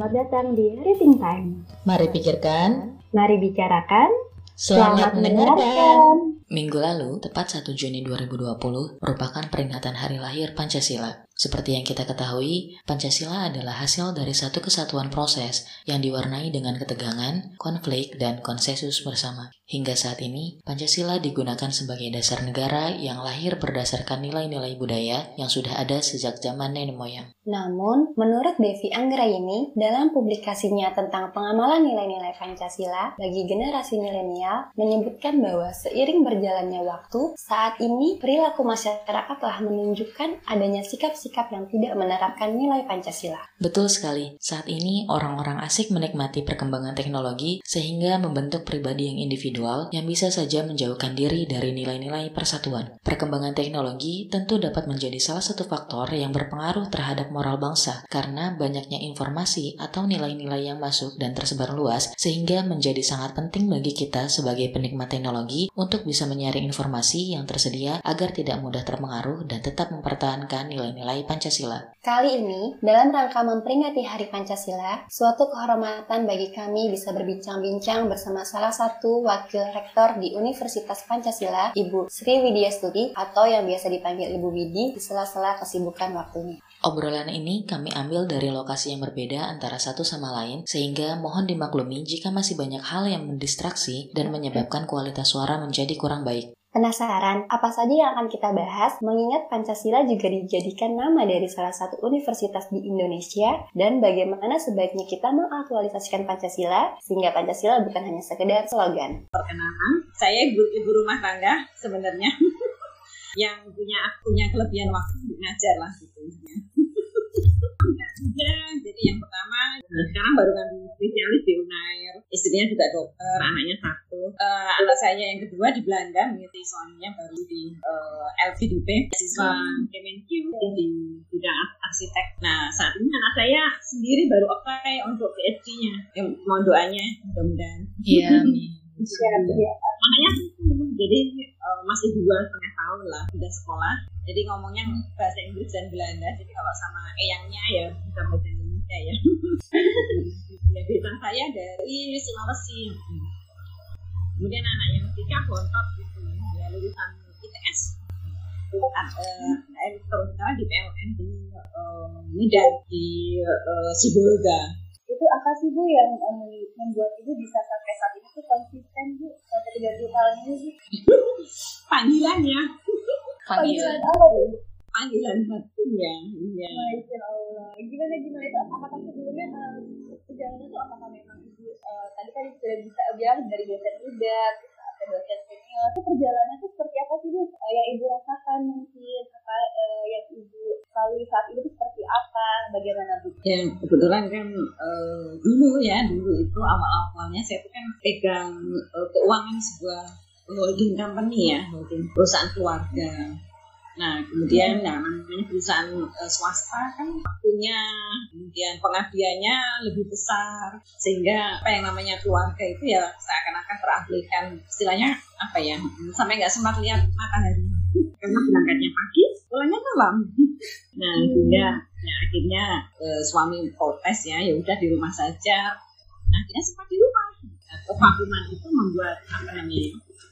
Selamat datang di Reading Time. Mari pikirkan, Mari bicarakan. selamat, mendengarkan. mendengarkan. Minggu lalu, tepat 1 Juni 2020, merupakan peringatan hari lahir Pancasila. Seperti yang kita ketahui, Pancasila adalah hasil dari satu kesatuan proses yang diwarnai dengan ketegangan, konflik, dan konsensus bersama. Hingga saat ini, Pancasila digunakan sebagai dasar negara yang lahir berdasarkan nilai-nilai budaya yang sudah ada sejak zaman nenek moyang. Namun, menurut Devi Anggraini, dalam publikasinya tentang pengamalan nilai-nilai Pancasila bagi generasi milenial, menyebutkan bahwa seiring berjalannya waktu, saat ini perilaku masyarakat telah menunjukkan adanya sikap-sikap yang tidak menerapkan nilai Pancasila. Betul sekali, saat ini orang-orang asik menikmati perkembangan teknologi sehingga membentuk pribadi yang individual yang bisa saja menjauhkan diri dari nilai-nilai persatuan. Perkembangan teknologi tentu dapat menjadi salah satu faktor yang berpengaruh terhadap moral bangsa karena banyaknya informasi atau nilai-nilai yang masuk dan tersebar luas sehingga menjadi sangat penting bagi kita sebagai penikmat teknologi untuk bisa menyaring informasi yang tersedia agar tidak mudah terpengaruh dan tetap mempertahankan nilai-nilai Pancasila. Kali ini, dalam rangka memperingati Hari Pancasila, suatu kehormatan bagi kami bisa berbincang-bincang bersama salah satu wakil rektor di Universitas Pancasila, Ibu Sri Widya Studi, atau yang biasa dipanggil Ibu Widi, di sela-sela kesibukan waktunya. Obrolan ini kami ambil dari lokasi yang berbeda antara satu sama lain, sehingga mohon dimaklumi jika masih banyak hal yang mendistraksi dan menyebabkan kualitas suara menjadi kurang baik. Penasaran apa saja yang akan kita bahas mengingat Pancasila juga dijadikan nama dari salah satu universitas di Indonesia dan bagaimana sebaiknya kita mengaktualisasikan Pancasila sehingga Pancasila bukan hanya sekedar slogan. perkenalan saya ibu, ibu rumah tangga sebenarnya yang punya punya kelebihan waktu ngajar lah gitu ya. Ya, jadi yang pertama nah, sekarang baru kan spesialis di Unair. Istrinya juga dokter anaknya satu. Eh, anak saya yang kedua di Belanda mengikuti suaminya baru di eh, LVDP siswa Kemenq di bidang arsitek. Nah saat ini anak saya sendiri baru apply untuk PhD-nya eh, mohon doanya mudah-mudahan. Iya, Siap, ya. anaknya jadi eh, masih dua setengah tahun lah sudah sekolah. Jadi ngomongnya bahasa Inggris dan Belanda jadi kalau sama eyangnya ya bisa bahasa Indonesia ya. Ya saya dari Sulawesi. Kemudian anak yang ketiga bontot gitu. Ya lulusan ITS Ah, eh, elektronika di PLN di eh, Medan di eh, Sibolga Itu apa sih Bu yang em, membuat Ibu bisa sampai saat ini tuh konsisten Bu sampai 30 tahun ini sih? panggilannya Panggilan. apa Bu? panggilan hatinya ya Masya Allah. Gimana gimana itu? Apakah sebelumnya em, perjalanan itu apakah memang ibu eh, tadi kan sudah bisa bilang dari dosen muda sampai dosen senior itu perjalanannya itu seperti apa sih bu? Eh, yang ibu rasakan mungkin apa eh, yang ibu lalui saat ini? Bagaimana bu? Ya kebetulan kan eh, dulu ya dulu itu awal-awalnya saya tuh kan pegang eh, keuangan sebuah holding company ya holding perusahaan keluarga. Nah kemudian nah, namanya perusahaan eh, swasta kan waktunya kemudian pengabdiannya lebih besar sehingga apa yang namanya keluarga itu ya seakan-akan terabaikan istilahnya apa ya sampai nggak sempat lihat matahari karena berangkatnya pagi pulangnya malam. Nah sehingga Nah, akhirnya eh, suami protes ya, ya udah di rumah saja. Nah, akhirnya sempat di rumah. Kevakuman itu membuat apa namanya?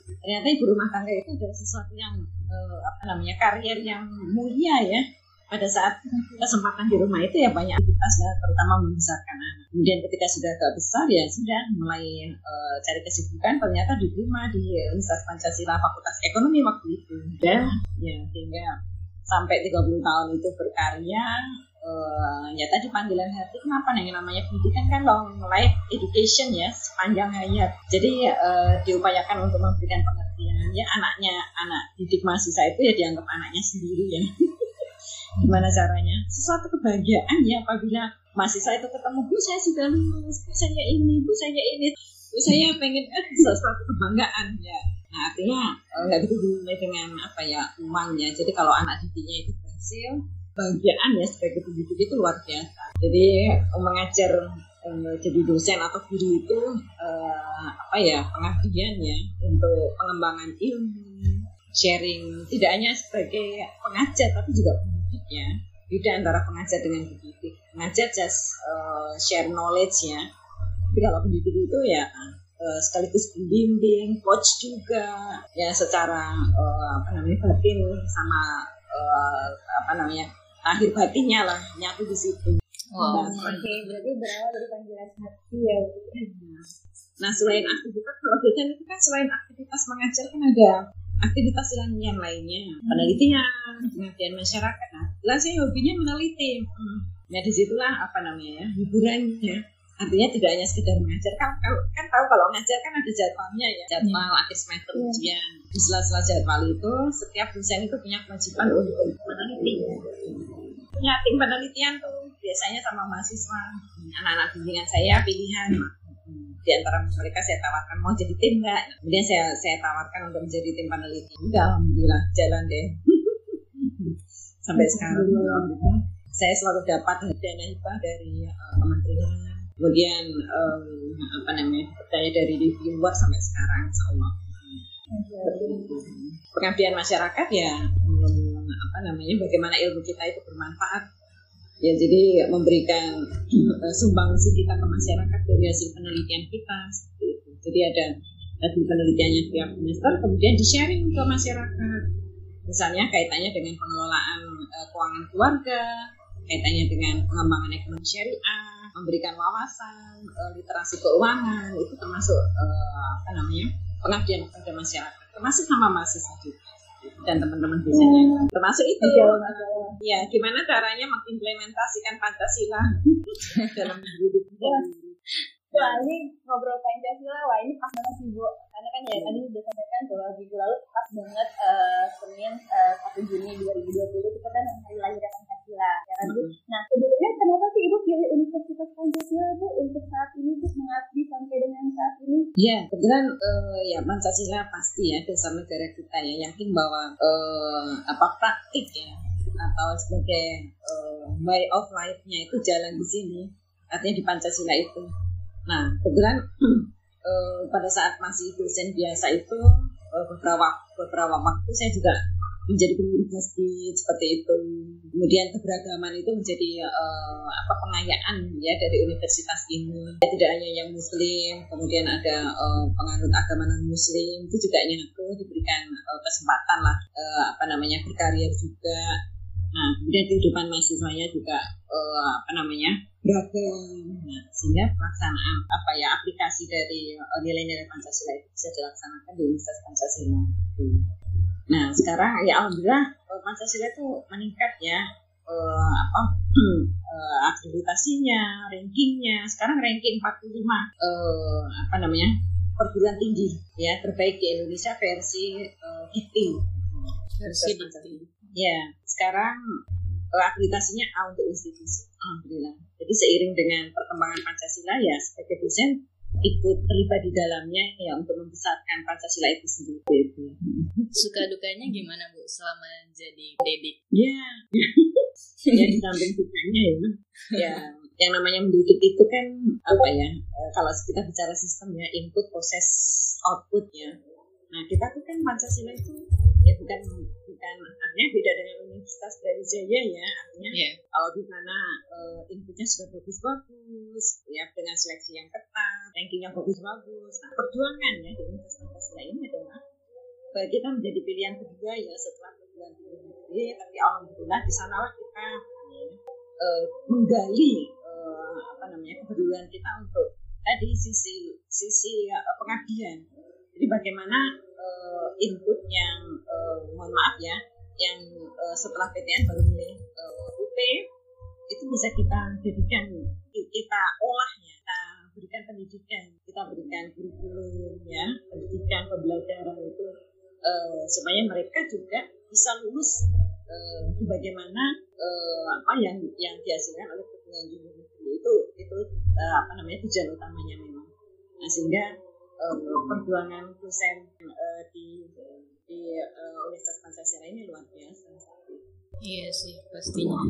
Ternyata ibu rumah tangga itu adalah sesuatu yang eh, apa namanya karier yang mulia ya. Pada saat kesempatan di rumah itu ya banyak aktivitas ya, terutama membesarkan anak. Kemudian ketika sudah agak besar ya sudah mulai eh, cari kesibukan. Ternyata diterima di Universitas Pancasila Fakultas Ekonomi waktu itu. Dan ya sehingga sampai 30 tahun itu berkarya eh, ya tadi panggilan hati kenapa yang namanya pendidikan kan long life education ya sepanjang hayat. Jadi eh, diupayakan untuk memberikan pengertian. Ya anaknya anak didik mahasiswa itu ya dianggap anaknya sendiri ya. Gimana caranya? Sesuatu kebahagiaan ya apabila mahasiswa itu ketemu bu saya sudah lulus bu saya ini bu saya ini. Bu saya pengen eh, sesuatu kebanggaan ya Nah, artinya eh, nggak dinilai dengan apa ya uangnya. Jadi kalau anak didiknya itu berhasil, bahagiaan ya sebagai pendidik itu luar biasa. Jadi eh, mengajar eh, jadi dosen atau guru itu eh, apa ya pengabdian ya untuk pengembangan ilmu, sharing tidak hanya sebagai pengajar tapi juga pendidik ya. Beda antara pengajar dengan pendidik. ngajar just uh, share knowledge ya tapi kalau pendidik itu ya uh, sekaligus pembimbing coach juga ya secara uh, apa namanya batin sama uh, apa namanya akhir batinnya lah nyatu di situ Wow. Oke, berarti berawal dari panggilan hati ya. Nah selain aktivitas kalau dosen itu kan selain aktivitas mengajar kan ada aktivitas yang yang lainnya penelitian pengabdian masyarakat nah lah saya hobinya meneliti hmm. nah di situlah apa namanya ya hiburannya artinya tidak hanya sekedar mengajar. Kan kalau kan tahu kalau ngajar kan ada jadwalnya ya. Jadwal akhir semester Iya. ujian. Di sela-sela jadwal itu setiap dosen itu punya kewajiban untuk meneliti. Punya tim penelitian tuh biasanya sama mahasiswa. Anak-anak bimbingan saya pilihan. Di antara mereka saya tawarkan mau jadi tim nggak. Kemudian saya saya tawarkan untuk menjadi tim peneliti. Udah alhamdulillah jalan deh. Sampai sekarang. Saya selalu dapat dana hibah dari eh, kementerian kemudian em, apa namanya percaya dari reviewer sampai sekarang insya Allah pengabdian masyarakat ya hmm, apa namanya bagaimana ilmu kita itu bermanfaat. Ya jadi memberikan eh, sumbangsi kita ke masyarakat dari hasil penelitian kita seperti itu. Jadi ada hasil penelitiannya tiap semester kemudian di sharing ke masyarakat. Misalnya kaitannya dengan pengelolaan eh, keuangan keluarga kaitannya dengan pengembangan ekonomi syariah memberikan wawasan eh, literasi keuangan itu termasuk eh, apa namanya pengabdian kepada masyarakat termasuk sama mahasiswa juga dan teman-teman dosennya termasuk itu. Ya gimana caranya mengimplementasikan Pancasila dalam hidup kita Wah ini ngobrol Pancasila, wah ini pas banget sih Bu. Karena kan ya tadi udah sampaikan bahwa minggu lalu pas banget eh, Senin eh, 1 Juni 2020 kita kan hari lahirnya Pancasila. Ya kan Bu? Nah sebelumnya kenapa sih Ibu pilih Universitas Pancasila Bu untuk saat ini Bu mengabdi sampai dengan saat ini? Ya, kebetulan eh, ya Pancasila pasti ya dasar negara kita ya yakin bahwa eh, apa praktik ya atau sebagai eh, way of life-nya itu jalan di sini artinya di Pancasila itu. Nah, kebetulan eh, pada saat masih dosen biasa itu beberapa beberapa waktu saya juga menjadi pengurus masjid seperti itu. Kemudian keberagaman itu menjadi eh, apa pengayaan ya dari universitas ini. Ya, tidak hanya yang muslim, kemudian ada eh, penganut agama non muslim itu juga nyatu diberikan eh, kesempatan lah eh, apa namanya berkarya juga. Nah, kemudian kehidupan mahasiswanya juga eh, apa namanya beragam. Nah, sehingga pelaksanaan apa ya aplikasi dari nilai-nilai Pancasila itu bisa dilaksanakan di Universitas Pancasila. Hmm. Nah, sekarang ya alhamdulillah eh, Pancasila itu meningkat ya eh, apa eh, akreditasinya, rankingnya. Sekarang ranking 45 eh, apa namanya? perguruan tinggi ya terbaik di Indonesia versi eh, Dikti. Versi Dikti. Ya, sekarang eh, akreditasinya A untuk institusi. Alhamdulillah. Jadi seiring dengan perkembangan Pancasila ya sebagai dosen ikut terlibat di dalamnya ya untuk membesarkan Pancasila itu sendiri. Gitu. Suka dukanya gimana Bu selama jadi dedik? Ya, ya di samping sukanya ya. Ya, yang namanya mendidik itu kan apa ya? eh, Kalau kita bicara sistem ya input, proses, output ya. Nah kita tuh kan Pancasila itu ya bukan bukan artinya beda dengan Universitas Brawijaya ya artinya Iya. kalau di sana eh, inputnya sudah bagus-bagus ya dengan seleksi yang ketat rankingnya bagus-bagus. Nah perjuangan ya di Universitas ini adalah bahwa kita menjadi pilihan kedua ya setelah perguruan tinggi negeri. Tapi alhamdulillah di sanalah kita eh, menggali eh, apa namanya kepedulian kita untuk tadi sisi sisi eh, pengabdian jadi bagaimana eh, input yang eh, mohon maaf ya yang eh, setelah PTN baru milih eh, UP itu bisa kita jadikan kita olahnya kita berikan pendidikan kita berikan kurikulum ya pendidikan pembelajaran itu eh, supaya mereka juga bisa lulus eh, bagaimana eh, apa yang yang dihasilkan oleh perguruan tinggi negeri itu itu eh, apa namanya tujuan utamanya memang. Nah sehingga eh, perjuangan dosen eh, di di eh, Universitas Pancasila ini luar biasa Iya sih pastinya.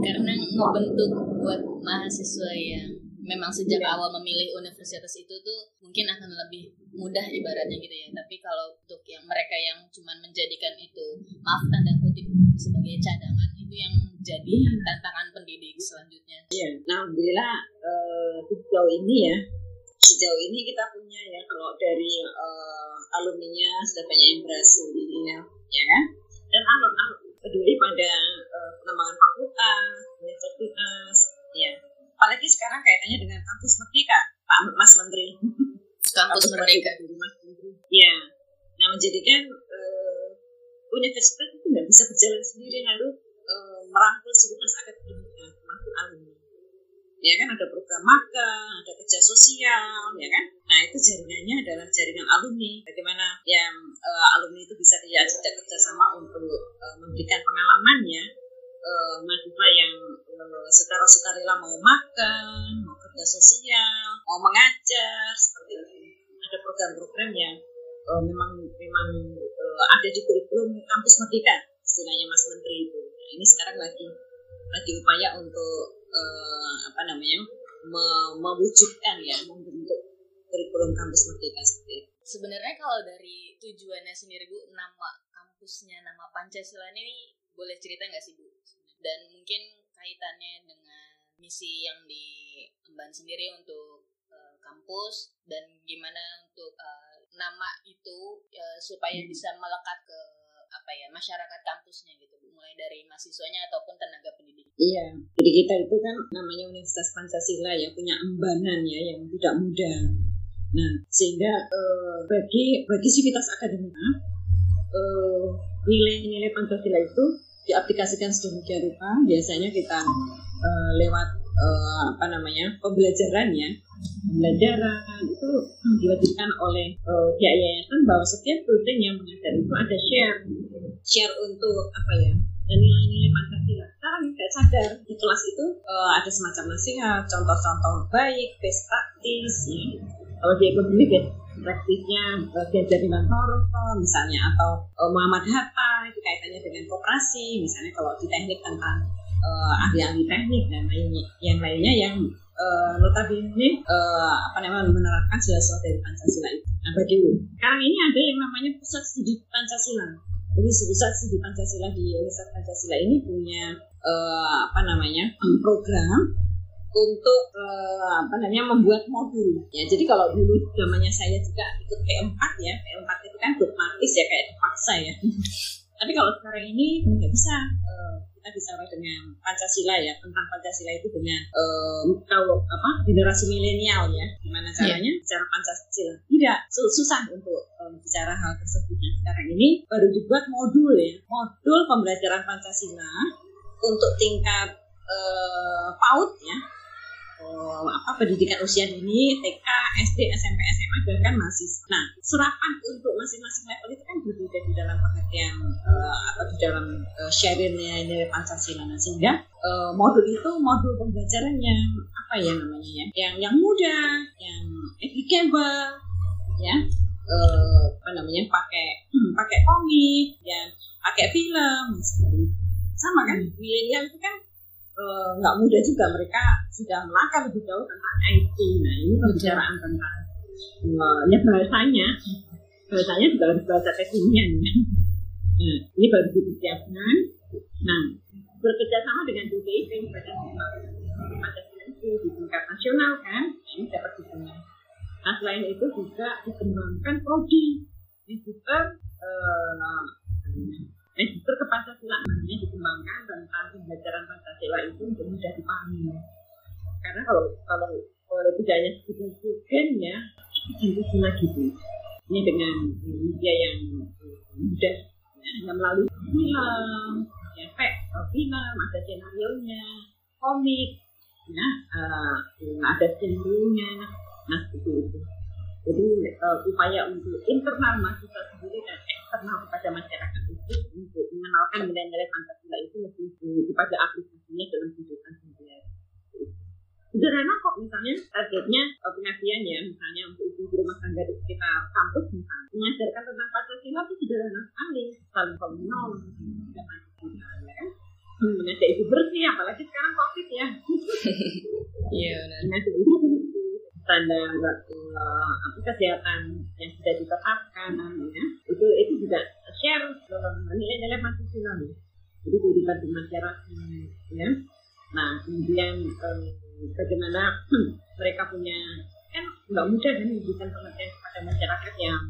Karena ngebentuk buat mahasiswa yang memang sejak Iya. awal memilih universitas itu tuh mungkin akan lebih mudah ibaratnya gitu ya. Tapi kalau untuk yang mereka yang cuman menjadikan itu maaf tanda kutip sebagai cadangan itu itu yang jadi tantangan pendidik selanjutnya. Iya, nah alhamdulillah uh, sejauh ini ya sejauh ini kita punya ya kalau dari uh, alumninya sudah banyak yang berhasil ya, ya kan? Dan alum peduli pada uh, pengembangan fakultas, universitas, ya. Apalagi sekarang kaitannya dengan kampus merdeka, Pak Mas Menteri. Kampus, merdeka. Mas Menteri. Ya, nah menjadikan uh, universitas itu nggak bisa berjalan sendiri harus uh, merangkul sivitas akademika termasuk alumni ya kan ada program magang, ada kerja sosial, ya kan. Nah itu jaringannya adalah jaringan alumni. Bagaimana yang uh, alumni itu bisa diajak kerjasama untuk uh, memberikan pengalaman ya uh, mahasiswa yang uh, secara sukarela mau magang, mau kerja sosial, mau mengajar seperti itu. Ada program-program yang uh, memang memang uh, ada di kurikulum kampus merdeka istilahnya Mas Menteri itu. Nah, ini sekarang lagi lagi upaya untuk uh, apa namanya mewujudkan ya membentuk kurikulum kampus merdeka seperti itu. Sebenarnya kalau dari tujuannya sendiri Bu, nama kampusnya, nama Pancasila ini boleh cerita nggak sih Bu? Dan mungkin kaitannya dengan misi yang diemban sendiri untuk uh, kampus dan gimana untuk uh, nama itu uh, supaya hmm. bisa melekat ke apa ya masyarakat kampusnya gitu mulai dari mahasiswanya ataupun tenaga pendidik. Iya, jadi kita itu kan namanya Universitas Pancasila ya punya embanan ya yang tidak mudah. Nah, sehingga eh, bagi bagi sivitas akademika eh, nilai-nilai Pancasila itu diaplikasikan sedemikian rupa. Biasanya kita eh, lewat eh, apa namanya pembelajaran ya pembelajaran itu diwajibkan oleh uh, pihak yayasan bahwa setiap dosen yang mengajar itu ada share share untuk apa ya dan nilai-nilai Pancasila. Sekarang tidak sadar di kelas itu uh, ada semacam nasihat, contoh-contoh baik, best practice. Ya. Kalau di ekonomi praktisnya uh, diajar dengan Toro misalnya atau uh, Muhammad Hatta itu kaitannya dengan kooperasi misalnya kalau di teknik tentang uh, ahli-ahli teknik dan lainnya yang lainnya yang uh, notabene uh, apa namanya menerapkan sila-sila dari Pancasila itu. Nah, bagi sekarang ini ada yang namanya pusat studi Pancasila. Jadi pusat studi Pancasila di Universitas Pancasila ini punya uh, apa namanya program untuk uh, apa namanya membuat modul ya jadi kalau dulu zamannya saya juga ikut P4 ya P4 itu kan dogmatis ya kayak dipaksa ya tapi kalau sekarang ini nggak bisa uh, kita bicara dengan Pancasila ya tentang Pancasila itu dengan um, kalau apa generasi milenial ya gimana iya. caranya yeah. bicara Pancasila tidak susah untuk um, bicara hal tersebut nah, sekarang ini baru dibuat modul ya modul pembelajaran Pancasila untuk tingkat uh, PAUD ya uh, apa pendidikan usia dini TK SD SMP SMA bahkan masih nah serapan untuk masing-masing level itu kan berbeda di dalam pengertian uh, apa di dalam uh, sharing nilai Pancasila. Nah, sehingga uh, modul itu modul pembelajaran yang apa ya namanya ya yang yang mudah yang applicable ya uh, apa namanya pakai hmm, pakai komik ya pakai film sama kan? Milenial itu kan nggak uh, mudah juga mereka sudah melangkah lebih jauh tentang IT nah ini pembicaraan tentang uh, ya bahasanya bahasanya juga harus bahasa kekinian. Nah, ini baru dipersiapkan. Nah, bekerja sama dengan BPIP pada pada di tingkat nasional kan, nah, ini dapat dukungan. Nah, selain itu juga dikembangkan prodi magister eh, magister ke Pancasila namanya dikembangkan tentang pembelajaran Pancasila itu untuk mudah dipahami. Karena kalau kalau kalau tidak hanya sekedar ya, itu gitu ini dengan media yang mudah ya, hanya melalui film ya pe film ada skenario nya komik ya uh, ada skenario nah itu itu jadi uh, upaya untuk internal mahasiswa sendiri dan eksternal kepada masyarakat itu untuk mengenalkan nilai-nilai Pancasila itu lebih kepada aplikasinya dalam kehidupan sehari-hari. Sederhana kok misalnya targetnya uh, pengabdian ya misalnya untuk ibu rumah tangga di sekitar kampus misalnya. Mengajarkan tentang Pancasila itu sederhana sekali saling komunal dan ya kan? Hmm, mengajak ibu bersih apalagi sekarang covid ya. Iya benar standar uh, apa kesehatan yang sudah ditetapkan ya itu itu juga share nilai-nilai Pancasila jadi kehidupan bermasyarakat ya. Nah kemudian eh, bagaimana mereka punya kan nggak mudah kan memberikan pengertian kepada masyarakat yang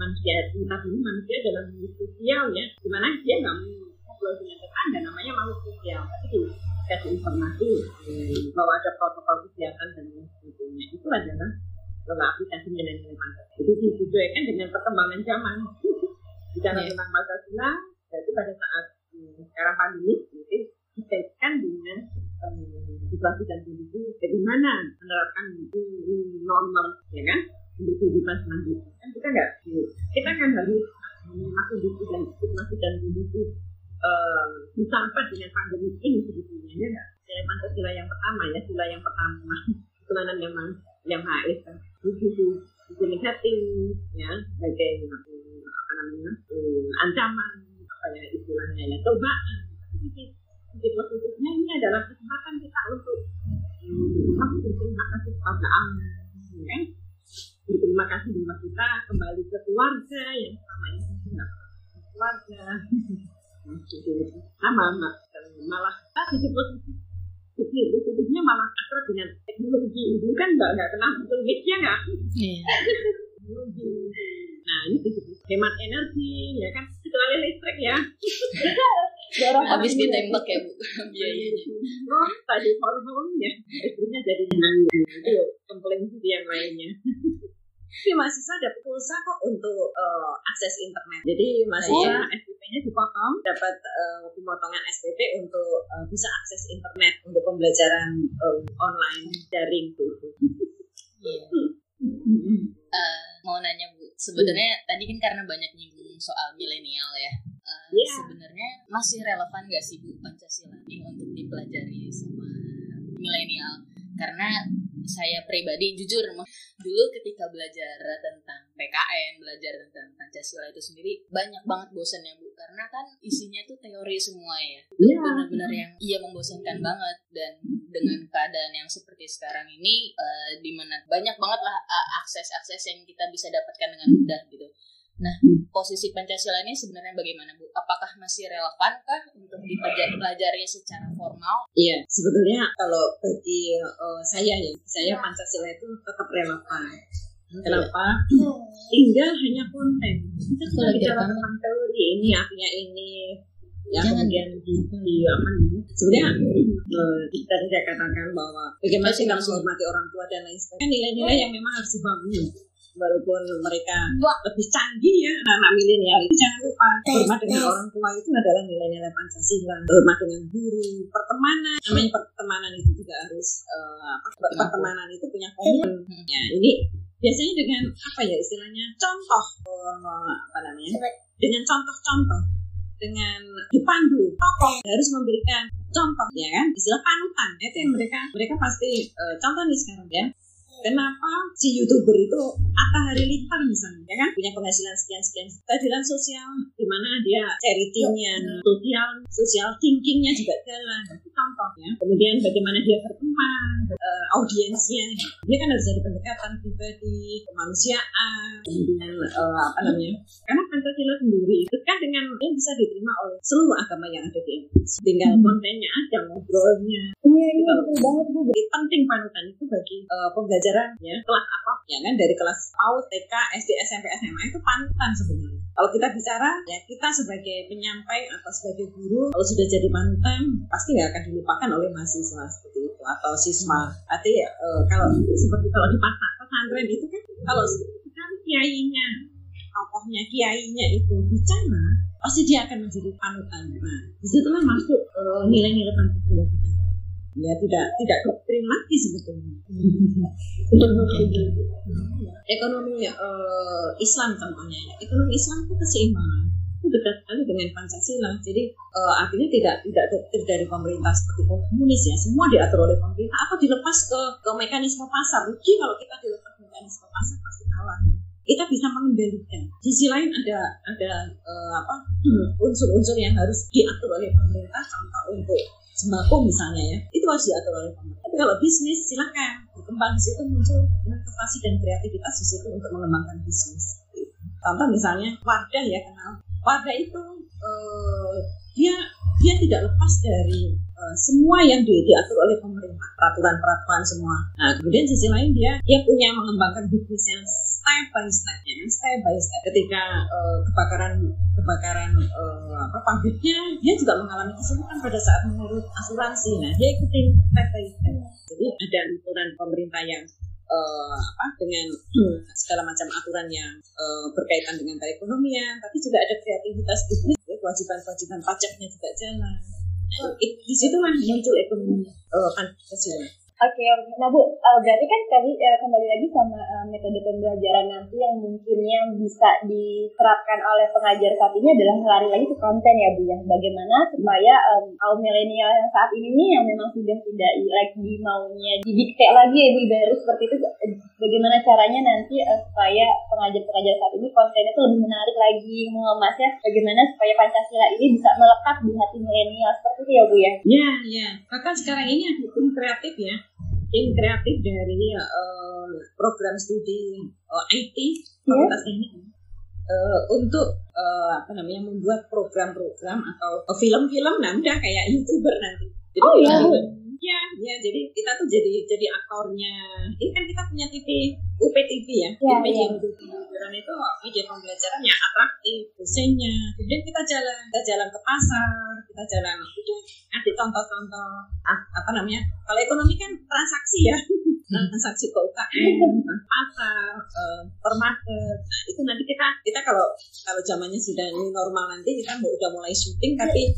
manusia entah dulu manusia dalam sosial ya. Di mana dia nggak ngobrol dengan tetangga namanya makhluk sosial. Tapi dikasih informasi eh, bahwa ada protokol kesehatan dan lain sebagainya. Itu adalah kalau aplikasi nilai-nilai Pancasila jadi disesuaikan dengan perkembangan zaman. Bicara Iya. tentang Pancasila berarti pada saat hmm, sekarang pandemi jadi dikaitkan dengan um, situasi dan kondisi bagaimana menerapkan normal ya kan? Untuk kehidupan selanjutnya. Kan kita nggak kita kan harus masuk kondisi dan situasi dan kondisi uh, dengan pandemi ini sebetulnya. Ya nggak? Nilai Pancasila yang pertama ya sila yang pertama. Ketuhanan yang yang itu itu negatif ya sebagai hmm, apa namanya hmm, ancaman apa ya istilahnya ya cobaan. Sisi sisi positifnya ini adalah kesempatan kita untuk hmm, berterima kasih kepada Allah ya. Kan berterima kasih bahwa kita kembali ke keluarga yang selama ini ke keluarga sama malah ah, positifnya malah akrab dengan teknologi itu kan nggak nggak kenal betul nggak? Iya. nah ini hemat energi ya kan? Kecuali listrik ya. Habis ditembak ya bu. Biayanya. Oh, tadi hormon ya. Istrinya jadi nangis itu komplain yang lainnya tapi mahasiswa dapat pulsa kok untuk eh, akses internet. Jadi mahasiswa SPP-nya dipotong, dapat eh, pemotongan SPP untuk eh, bisa akses internet untuk pembelajaran eh, online daring itu. Iya. Eh, mau nanya bu, sebenarnya tadi kan karena banyak nyinggung soal milenial ya. Eh, Iya. Sebenarnya masih relevan gak sih bu Pancasila ini untuk dipelajari sama milenial? Karena saya pribadi jujur dulu ketika belajar tentang PKN, belajar tentang Pancasila itu sendiri banyak banget bosannya bu, karena kan isinya tuh teori semua ya Iya. benar-benar yang iya membosankan banget dan dengan keadaan yang seperti sekarang ini eh, di mana banyak banget lah eh, akses-akses yang kita bisa dapatkan dengan mudah gitu. Nah, posisi Pancasila ini sebenarnya bagaimana Bu? Apakah masih relevan kah untuk dipelajari secara formal? Iya, sebetulnya kalau bagi eh, saya ya, saya Pancasila itu tetap relevan. Kenapa? Tinggal hanya konten. Kita Kalau bicara tentang teori ini artinya ini ya Jangan. kemudian di, di apa namanya sebenarnya eh, tadi saya katakan bahwa bagaimana kita menghormati orang tua dan lain sebagainya nilai-nilai yang memang harus dibangun walaupun mereka lebih canggih ya anak-anak milenial itu jangan lupa. Hormat dengan orang tua itu adalah nilai-nilai Pancasila. Hormat dengan guru pertemanan. Namanya pertemanan itu juga harus apa pertemanan itu punya komitmen. Ya ini biasanya dengan apa ya istilahnya contoh eh, apa namanya dengan contoh-contoh dengan dipandu tokoh harus memberikan contoh ya kan? Istilah panutan itu yang mereka mereka pasti eh, contoh nih sekarang ya kenapa si youtuber itu Atta Halilintar misalnya ya kan? Punya penghasilan sekian sekian keadilan sosial di mana dia charity-nya sosial sosial thinking-nya juga jalan itu contoh ya kemudian bagaimana dia berkembang eh, audiensnya. Dia kan harus ada pendekatan pribadi kemanusiaan kemudian eh, apa namanya. Karena Pancasila sendiri itu kan dengan yang bisa diterima oleh seluruh agama yang ada di Indonesia. Tinggal kontennya aja ngobrolnya. Iya, iya, banget Bu. jadi penting panutan itu bagi eh, pembelajaran ya kelas apa ya kan dari kelas PAUD, TK, SD, SMP, SMA itu panutan sebenarnya. Kalau kita bicara ya kita sebagai penyampai atau sebagai guru kalau sudah jadi panutan pasti nggak akan dilupakan oleh mahasiswa seperti itu atau siswa. Artinya ya, eh, kalau seperti kalau di pesantren itu kan kalau sekali kiainya tokohnya kiainya itu bicara pasti dia akan menjadi panutan. Nah di situlah masuk eh, nilai-nilai Pancasila kita ya tidak tidak doktrin lagi sebetulnya. Ekonomi eh, Islam contohnya ya. Ekonomi Islam itu keseimbangan. Itu dekat sekali dengan Pancasila. Jadi eh, artinya tidak tidak doktrin dari pemerintah seperti komunis ya. Semua diatur oleh pemerintah. Apa dilepas ke ke mekanisme pasar. Rugi kalau kita dilepas mekanisme pasar pasti kalah. Ya kita bisa mengendalikan. Di sisi lain ada ada eh, apa unsur-unsur yang harus diatur oleh pemerintah, contoh untuk sembako misalnya ya, itu harus diatur oleh pemerintah. Tapi kalau bisnis silakan berkembang di situ muncul inovasi dan kreativitas di situ untuk mengembangkan bisnis. Contoh misalnya Wardah ya kenal. Wardah itu eh, dia dia tidak lepas dari uh, semua yang di, diatur oleh pemerintah, peraturan-peraturan semua. Nah, kemudian sisi lain dia dia punya mengembangkan bisnisnya step by step, ya, step by step. Ketika uh, kebakaran kebakaran uh, apa pabriknya, dia juga mengalami kesulitan pada saat mengurus asuransi. Nah, dia ikutin step. Jadi ada aturan pemerintah yang uh, apa dengan segala macam aturan yang uh, berkaitan dengan perekonomian, tapi juga ada kreativitas bisnis, ya, kewajiban-kewajiban pajaknya juga jalan. Nah, di situlah muncul ekonomi uh, Pancasila. Oke, okay, nah Bu, uh, berarti kan tadi uh, kembali lagi sama uh, metode pembelajaran nanti yang mungkinnya bisa diterapkan oleh pengajar saat ini adalah lari lagi ke konten ya Bu ya. Bagaimana supaya um, kaum milenial yang saat ini nih yang memang sudah tidak lagi maunya didikte lagi ya Bu baru seperti itu, bagaimana caranya nanti uh, supaya pengajar-pengajar saat ini kontennya itu lebih menarik lagi mengemasnya bagaimana supaya Pancasila ini bisa melekat di hati milenial seperti itu ya Bu ya? Iya, iya. Bahkan sekarang ini ada tim kreatif ya tim kreatif dari uh, program studi uh, IT Fakultas yeah. Teknik uh, untuk uh, apa namanya membuat program-program atau film-film nah udah kayak youtuber nanti. Jadi oh iya. Ya, ya, jadi kita tuh jadi jadi aktornya. Ini kan kita punya TV UPTV ya, ya media ya. pembelajaran itu media pembelajaran yang atraktif, dosennya. Kemudian kita jalan, kita jalan ke pasar, kita jalan, udah ada contoh-contoh ah, apa namanya? Kalau ekonomi kan transaksi ya, transaksi ke UKM, pasar, eh, per market. Nah itu nanti kita kita kalau kalau zamannya sudah new normal nanti kita udah mulai syuting, tapi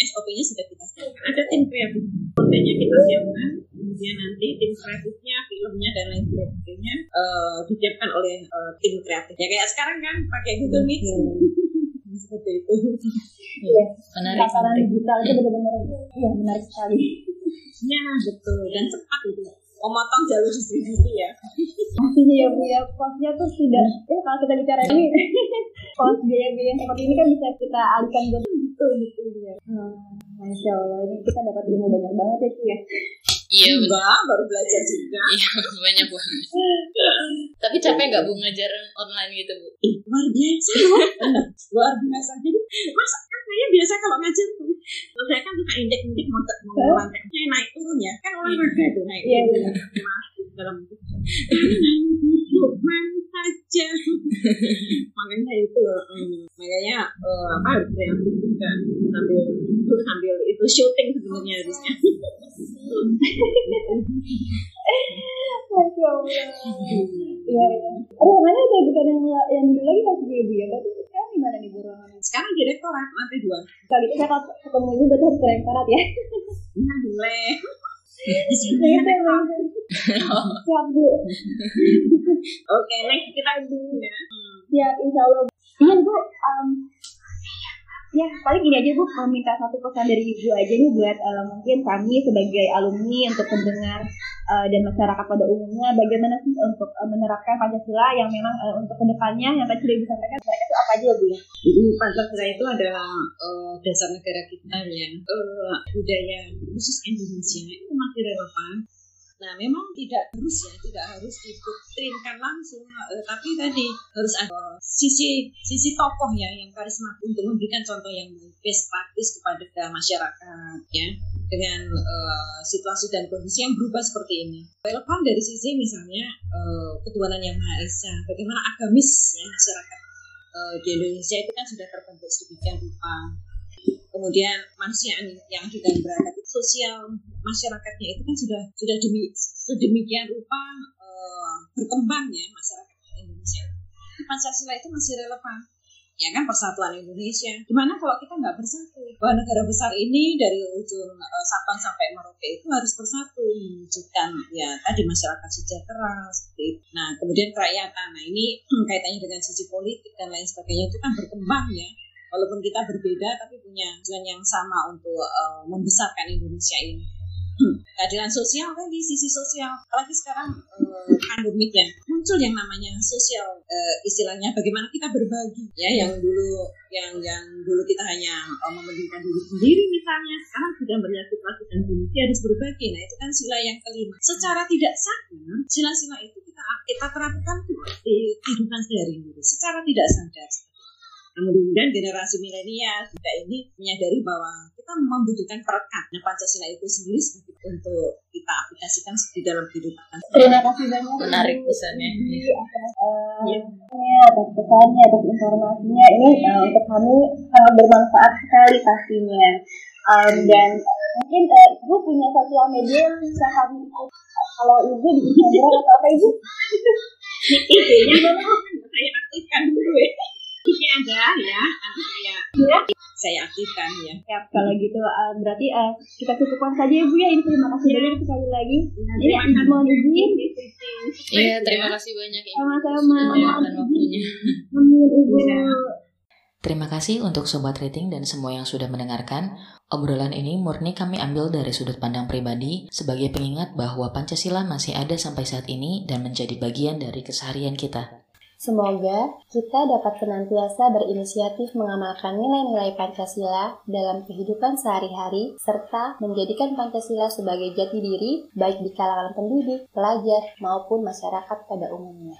SOP-nya sudah kita siapkan. Ada tim kreatif, kontennya kita siapkan, kemudian nanti tim kreatifnya, filmnya dan lain sebagainya uh, disiapkan oleh uh, tim kreatif. Ya kayak sekarang kan pakai Google Meet. Hmm. Seperti itu. Iya, menarik. Tataran digital itu benar-benar ya menarik sekali. Ya betul dan cepat itu memotong jalur distribusi ya. Pastinya ya Bu ya, posnya tuh tidak, ya kalau kita bicara ini, pos biaya-biaya seperti ini kan bisa kita alihkan buat itu gitu ya. Hmm, Masya Allah, ini kita dapat ilmu banyak banget ya sih ya. Iya Enggak, baru belajar juga. Iya banyak banget. Tapi capek nggak bu ngajar online gitu bu? Eh, luar biasa luar biasa. Jadi masa kan saya biasa kalau ngajar tuh, saya kan suka indek-indek mau mau lantai, saya naik turun ya, kan olahraga itu naik Iya turun. dalam mana saja. makanya itu, um, makanya uh, apa kreatif juga sambil sambil itu syuting sebenarnya harusnya. Masya Allah. Iya, iya. Aduh, mana udah bukan yang, yang dulu lagi masih dia Bu ya? Berarti sekarang di mana nih Bu ruangannya? Sekarang di rektorat lantai dua. Kali saya kalau ketemu ini berarti harus ke rektorat ya? Iya boleh. Di sini ya Siap Bu. Oke, next kita dulu ya. Siap, insya Allah. Iya Bu, um, ya paling gini aja Bu, mau minta satu pesan dari Ibu aja nih buat uh, mungkin kami sebagai alumni untuk pendengar uh, dan masyarakat pada umumnya bagaimana sih untuk uh, menerapkan Pancasila yang memang uh, untuk ke depannya yang tadi sudah disampaikan apa aja Bu ya? Pancasila itu adalah uh, dasar negara kita ya, uh, budaya khusus Indonesia itu masih relevan Nah, memang tidak harus ya, tidak harus didoktrinkan langsung, eh, tapi tadi harus ada sisi sisi tokoh ya yang karisma untuk memberikan contoh yang best practice kepada masyarakat ya dengan uh, situasi dan kondisi yang berubah seperti ini. Relevan dari sisi misalnya uh, ketuhanan yang maha esa, bagaimana agamis ya masyarakat uh, di Indonesia itu kan sudah terbentuk sedemikian rupa kemudian manusia yang di dalam berada sosial masyarakatnya itu kan sudah sudah demi sedemikian rupa uh, berkembang ya masyarakat Indonesia. Pancasila itu masih relevan ya kan persatuan Indonesia. Gimana kalau kita nggak bersatu? Bahwa negara besar ini dari ujung uh, Sabang sampai Merauke itu harus bersatu mewujudkan ya tadi masyarakat sejahtera seperti itu. Nah kemudian kerakyatan. Nah ini kaitannya dengan sisi politik dan lain sebagainya itu kan berkembang ya walaupun kita berbeda tapi punya tujuan yang sama untuk uh, membesarkan Indonesia ini. Keadilan sosial kan di sisi sosial, apalagi sekarang uh, pandemik ya, muncul yang namanya sosial uh, istilahnya bagaimana kita berbagi. Ya yang dulu yang yang dulu kita hanya uh, mementingkan diri sendiri misalnya sekarang sudah melihat situasi dan kondisi harus berbagi. Nah itu kan sila yang kelima. Secara tidak sadar sila-sila itu kita kita terapkan di kehidupan sehari-hari. Secara tidak sadar. Kemudian generasi milenial kita ini menyadari bahwa kita membutuhkan perekat. Nah Pancasila itu sendiri untuk kita aplikasikan di dalam kehidupan. Terima kasih banyak. Menarik pesannya. atas uh, atas pesannya, atas informasinya. Ini uh, untuk kami sangat bermanfaat sekali pastinya. Um, dan uh, mungkin uh, ibu punya sosial media yang bisa kami ikut. Kalau ibu di Instagram atau apa ibu? Idenya saya aktifkan dulu ya. Ini ada ya, nanti saya Ya. saya aktifkan ya. Ya, kalau gitu uh, berarti uh, kita cukupkan saja ya Bu ya. Ini terima kasih banyak sekali lagi. Ini mohon izin. Iya, terima kasih banyak Ibu Sama-sama. waktunya. Amin Ibu. Terima kasih untuk Sobat Rating dan semua yang sudah mendengarkan. Obrolan ini murni kami ambil dari sudut pandang pribadi sebagai pengingat bahwa Pancasila masih ada sampai saat ini dan menjadi bagian dari keseharian kita. Semoga kita dapat senantiasa berinisiatif mengamalkan nilai-nilai Pancasila dalam kehidupan sehari-hari, serta menjadikan Pancasila sebagai jati diri, baik di kalangan pendidik, pelajar, maupun masyarakat pada umumnya.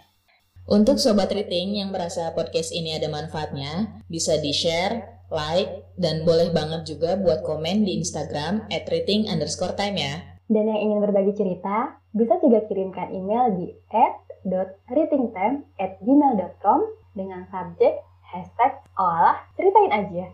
Untuk Sobat Rating yang merasa podcast ini ada manfaatnya, bisa di-share, like, dan boleh banget juga buat komen di Instagram at rating underscore time ya. Dan yang ingin berbagi cerita, bisa juga kirimkan email di at.ratingtime@gmail.com dengan subjek hashtag olah ceritain aja.